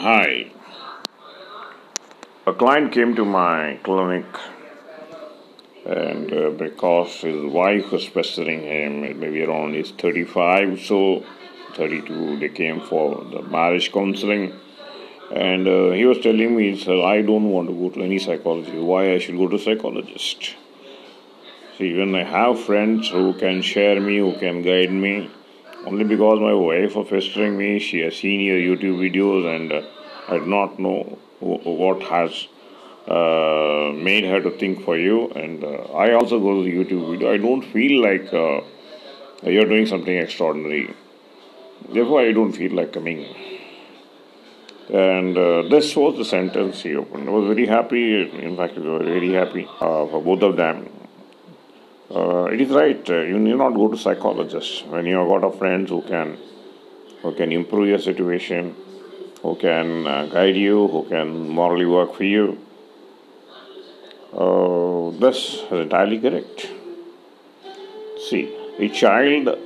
Hi. A client came to my clinic, and uh, because his wife was pestering him, maybe around he's 35, so 32, they came for the marriage counseling. And uh, he was telling me, he said, I don't want to go to any psychology. Why I should go to psychologist? See, when I have friends who can share me, who can guide me, only because my wife was pestering me, she has seen your YouTube videos and uh, I do not know what has uh, made her to think for you. And uh, I also go to the YouTube video. I don't feel like uh, you're doing something extraordinary. Therefore, I don't feel like coming. And uh, this was the sentence he opened. I was very happy. In fact, we were very happy uh, for both of them. Uh, it is right. You need not go to psychologists when you have got a friends who can who can improve your situation, who can uh, guide you, who can morally work for you. Uh, this is entirely correct. See, a child,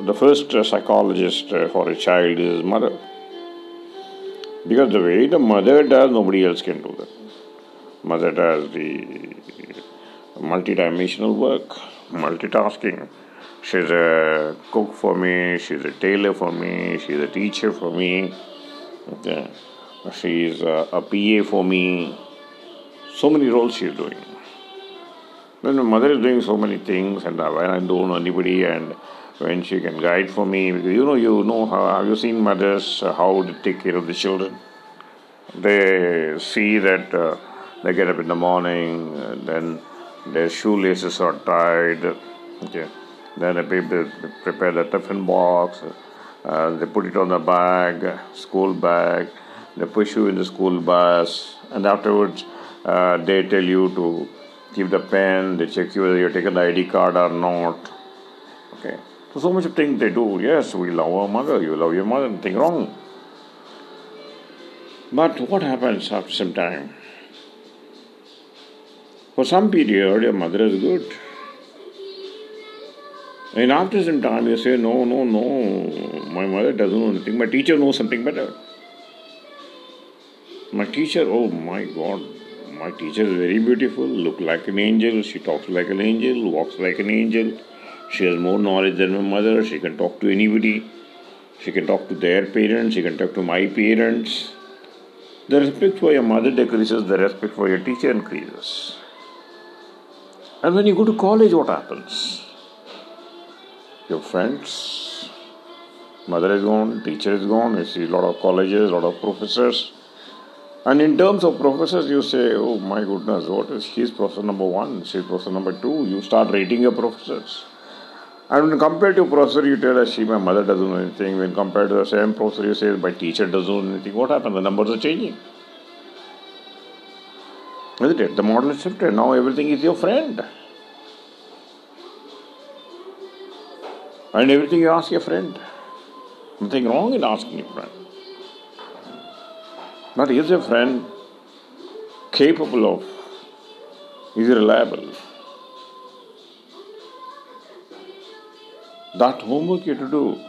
the first psychologist for a child is mother. Because the way the mother does, nobody else can do that. Mother does the multidimensional work, multitasking. She's a cook for me, she's a tailor for me, she's a teacher for me, okay. she's a, a PA for me. So many roles she's doing. When my mother is doing so many things, and when I don't know anybody, and when she can guide for me, you know, you know how have you seen mothers uh, how they take care of the children? They see that uh, they get up in the morning, and then their shoelaces are tied. Okay. Then they prepare the tiffin box. Uh, they put it on the bag, school bag. They push you in the school bus, and afterwards uh, they tell you to keep the pen. They check you whether you're taking the ID card or not. Okay. So so much of things they do. Yes, we love our mother. You love your mother. Nothing wrong. But what happens after some time? For some period, your mother is good. And after some time, you say, No, no, no, my mother doesn't know anything. My teacher knows something better. My teacher, oh my God, my teacher is very beautiful, look like an angel, she talks like an angel, walks like an angel. She has more knowledge than my mother, she can talk to anybody. She can talk to their parents, she can talk to my parents. The respect for your mother decreases, the respect for your teacher increases. And when you go to college, what happens? Your friends, mother is gone, teacher is gone, you see a lot of colleges, a lot of professors. And in terms of professors, you say, oh my goodness, what is she's professor number one, she's professor number two. You start rating your professors. And when compared to professor, you tell us, she, my mother doesn't know anything. When compared to the same professor, you say, my teacher doesn't know anything. What happened? The numbers are changing. Isn't it? The model is shifted. Now everything is your friend. And everything you ask your friend. Nothing wrong in asking your friend. But is a friend capable of, is he reliable? That homework you have to do.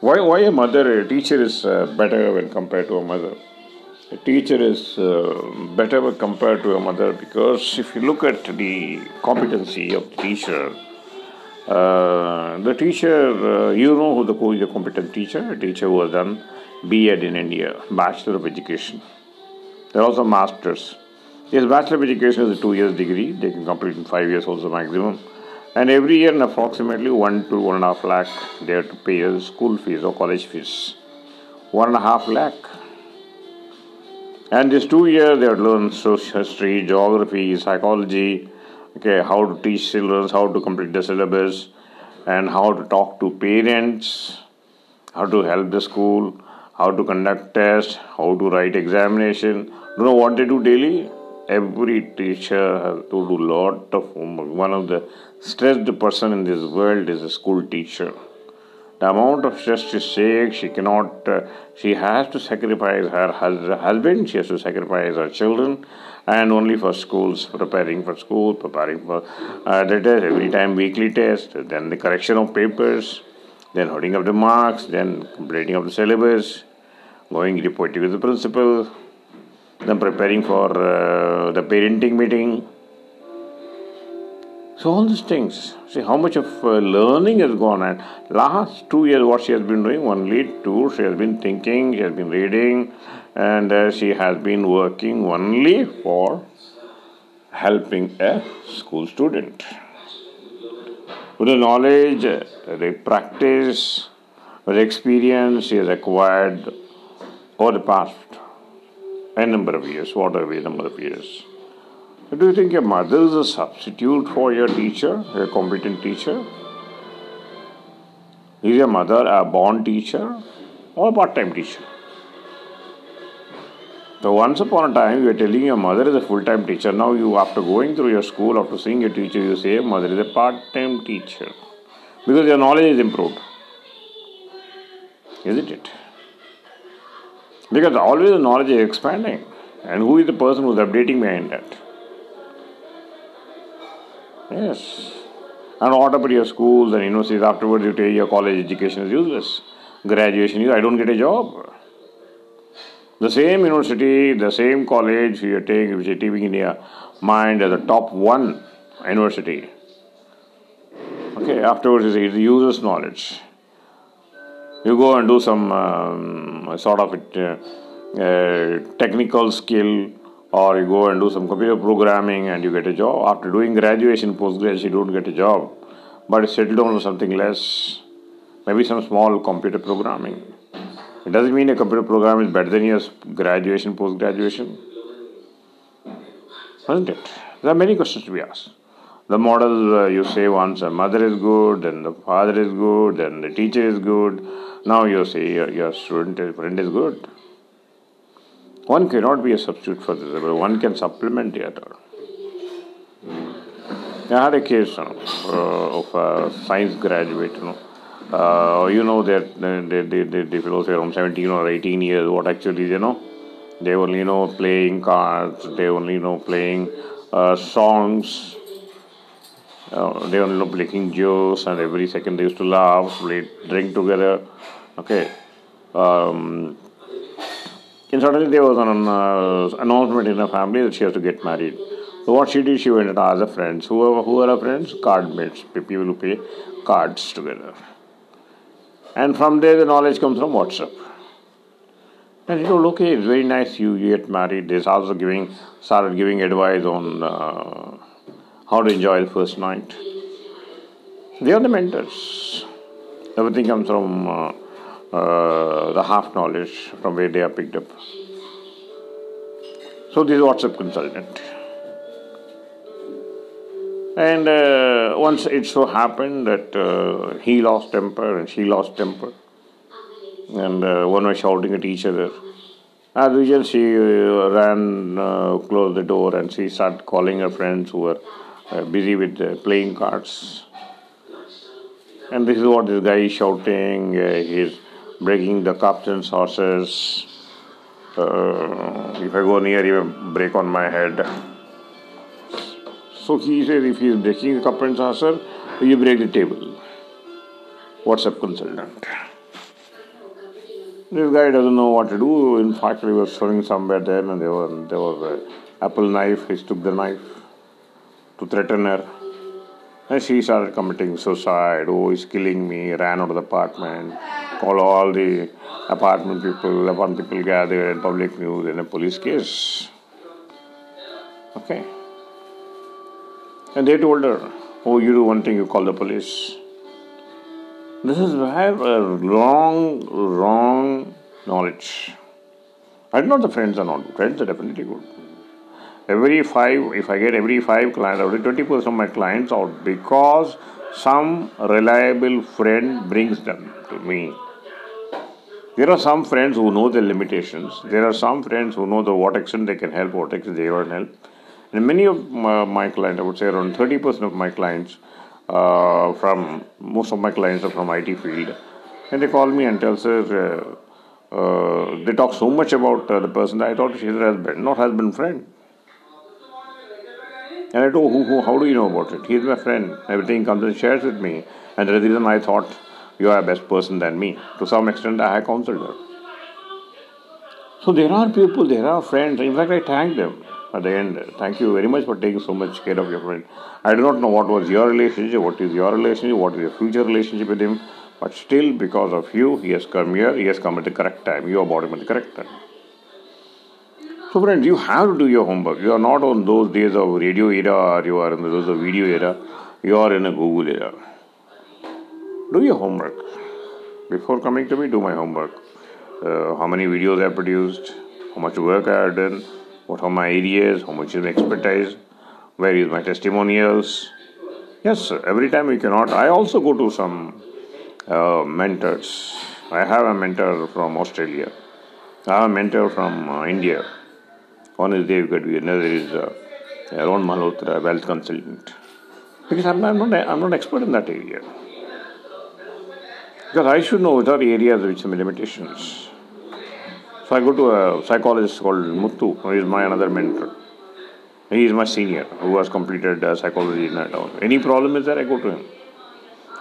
Why, why a mother, a teacher is uh, better when compared to a mother? A teacher is uh, better compared to a mother because if you look at the competency of the teacher, uh, the teacher, uh, you know who the, who is a competent teacher, a teacher who has done B.Ed in India, Bachelor of Education. There are also masters. Yes, Bachelor of Education is a two years degree, they can complete in five years also maximum. And every year, approximately one to one and a half lakh, they have to pay as school fees or college fees. One and a half lakh and these two years they have learned social history, geography, psychology, okay, how to teach children, how to complete the syllabus, and how to talk to parents, how to help the school, how to conduct tests, how to write examination. You know what they do daily? Every teacher has to do lot of homework. One of the stressed person in this world is a school teacher the amount of stress she takes, she cannot, uh, she has to sacrifice her husband, she has to sacrifice her children, and only for schools, preparing for school, preparing for uh, the test, every time weekly test, then the correction of papers, then holding up the marks, then completing of the syllabus, going reporting to the principal, then preparing for uh, the parenting meeting. So all these things. See how much of uh, learning has gone and last two years what she has been doing only two she has been thinking she has been reading and uh, she has been working only for helping a school student with the knowledge the practice the experience she has acquired over the past a number of years whatever number of years do you think your mother is a substitute for your teacher, a competent teacher? Is your mother a born teacher or a part time teacher? So once upon a time, you are telling your mother is a full time teacher. Now you, after going through your school, after seeing your teacher, you say mother is a part time teacher because your knowledge is improved, isn't it? Because always the knowledge is expanding, and who is the person who is updating behind that? Yes. And what about your schools and universities? Afterwards, you take your college education is useless. Graduation, you I don't get a job. The same university, the same college you are taking, which you are taking in your mind as the top one university. Okay, afterwards, it's useless knowledge. You go and do some um, sort of uh, uh, technical skill or you go and do some computer programming and you get a job. After doing graduation, post graduation, you don't get a job, but settle down on something less, maybe some small computer programming. It doesn't mean a computer program is better than your graduation, post graduation, isn't it? There are many questions to be asked. The model uh, you say once a mother is good, then the father is good, then the teacher is good. Now you say your, your student friend is good. One cannot be a substitute for the other, one can supplement the other. I had a case you know, uh, of a science graduate, you know. Uh, you know that the, the, the, the fellows around 17 or 18 years, what actually, you know, they only know playing cards, they only know playing uh, songs, uh, they only know playing jokes, and every second they used to laugh, play, drink together. Okay. Um, and suddenly there was an uh, announcement in her family that she has to get married. So what she did, she went and asked her friends. Who, who are her friends? Card mates, people who play cards together. And from there the knowledge comes from WhatsApp. And you know, okay, it's very nice you, you get married. There's also giving started giving advice on uh, how to enjoy the first night. They are the mentors. Everything comes from uh, uh, the half knowledge from where they are picked up. So this is WhatsApp consultant. And uh, once it so happened that uh, he lost temper and she lost temper, and uh, one was shouting at each other. As usual, she uh, ran, uh, closed the door, and she started calling her friends who were busy with playing cards. And this is what this guy is shouting. he's breaking the and saucers. Uh, if I go near, he will break on my head. So he says, if he is breaking the and saucer, you break the table. WhatsApp consultant. This guy doesn't know what to do. In fact, he was throwing somewhere there, and there was there was an apple knife. He took the knife to threaten her. And she started committing suicide. Oh, he's killing me. Ran out of the apartment. Called all the apartment people. Apartment people gathered in public news in a police case. Okay. And they told her, Oh, you do one thing, you call the police. This is where a wrong, wrong knowledge. I don't know the friends are not good. Friends are definitely good every five, if I get every five clients, every 20% of my clients out because some reliable friend brings them to me. There are some friends who know the limitations. There are some friends who know the what extent they can help, what extent they won't help. And many of my, my clients, I would say around 30% of my clients, uh, from most of my clients are from IT field, and they call me and tell us uh, uh, they talk so much about uh, the person that I thought she's a husband, not husband friend. And I told, who, who, how do you know about it? He's my friend. Everything comes and shares with me. And the reason I thought you are a best person than me. To some extent, I have counseled her. So there are people, there are friends. In fact, I thank them at the end. Thank you very much for taking so much care of your friend. I do not know what was your relationship, what is your relationship, what is your future relationship with him, but still, because of you, he has come here, he has come at the correct time. You are brought him at the correct time. So, friends, you have to do your homework. You are not on those days of radio era or you are in those of video era. You are in a Google era. Do your homework. Before coming to me, do my homework. Uh, how many videos I produced, how much work I have done, what are my ideas, how much is my expertise, where is my testimonials. Yes, every time we cannot. I also go to some uh, mentors. I have a mentor from Australia. I have a mentor from uh, India. One is Dave Gadvi, another is uh, Ron Malhotra, wealth consultant. Because I'm, I'm, not, I'm not expert in that area. Because I should know what are areas which have limitations. So I go to a psychologist called Muthu, who is my another mentor. He is my senior, who has completed uh, psychology in that town. Any problem is there, I go to him.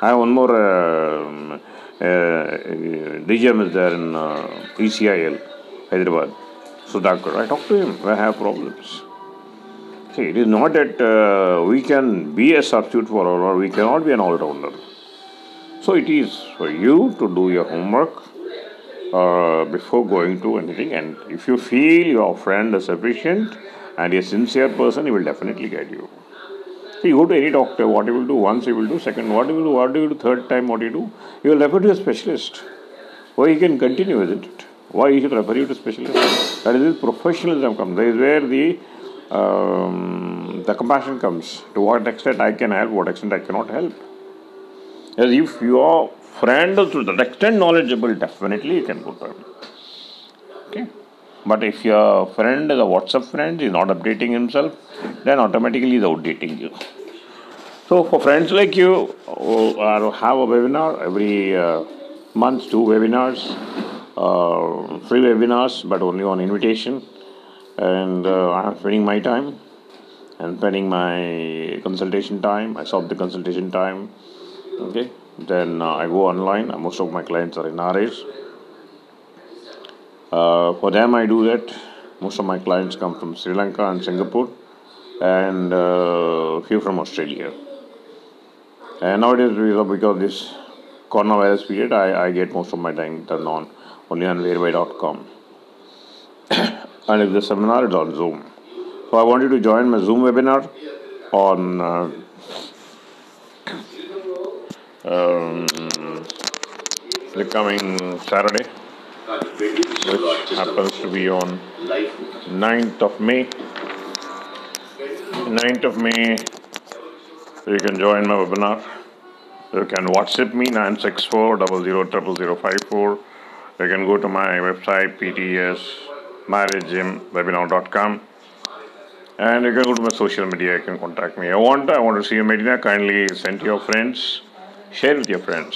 I have one more uh, uh, DGM is there in uh, ECIL, Hyderabad, Sudhakar. I talk to him I have problems. See, it is not that uh, we can be a substitute for all, or we cannot be an all rounder. So it is for you to do your homework uh, before going to anything. And if you feel your friend is sufficient and a sincere person, he will definitely guide you. So you go to any doctor, what he will do once he will do, second, what he will do, what do you do, third time, what you do, he will refer to a specialist. Why he can continue, isn't it? Why he should refer you to specialist? That is his professionalism comes. That is where the um, the compassion comes. To what extent I can help, what extent I cannot help. As if your friend is to that extent knowledgeable, definitely you can go to him. Okay. But if your friend is a WhatsApp friend, is not updating himself, then automatically he's outdating you. So for friends like you, are, have a webinar every uh, month, two webinars, uh, free webinars, but only on invitation. And uh, I'm spending my time and spending my consultation time. I solve the consultation time Okay, then uh, I go online. Most of my clients are NRIs. Uh, for them, I do that. Most of my clients come from Sri Lanka and Singapore, and uh, few from Australia. And nowadays, because this coronavirus period, I, I get most of my time done on only on whereby.com. and if the seminar is on Zoom. So I want you to join my Zoom webinar on uh, um, the coming Saturday, which happens to be on 9th of May. 9th of May, you can join my webinar. You can WhatsApp me 964 000054. You can go to my website ptsmarriageGymWebinar.com and you can go to my social media. You can contact me. I want I want to see you, Medina. Kindly send to your friends share with your friends.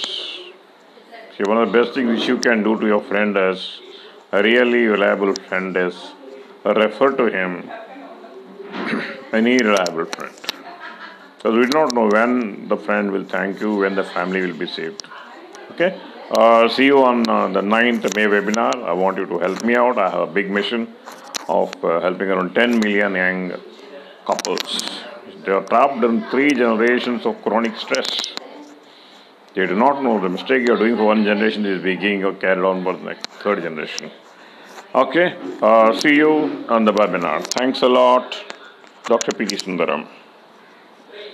See, one of the best things which you can do to your friend is a really reliable friend is refer to him any reliable friend. Because we do not know when the friend will thank you, when the family will be saved. Okay? Uh, see you on uh, the 9th May webinar. I want you to help me out. I have a big mission of uh, helping around 10 million young couples. They are trapped in three generations of chronic stress. They do not know the mistake you are doing for one generation is being carried on for the next third generation. Okay, uh, see you on the webinar. Thanks a lot, Dr. P. Sundaram.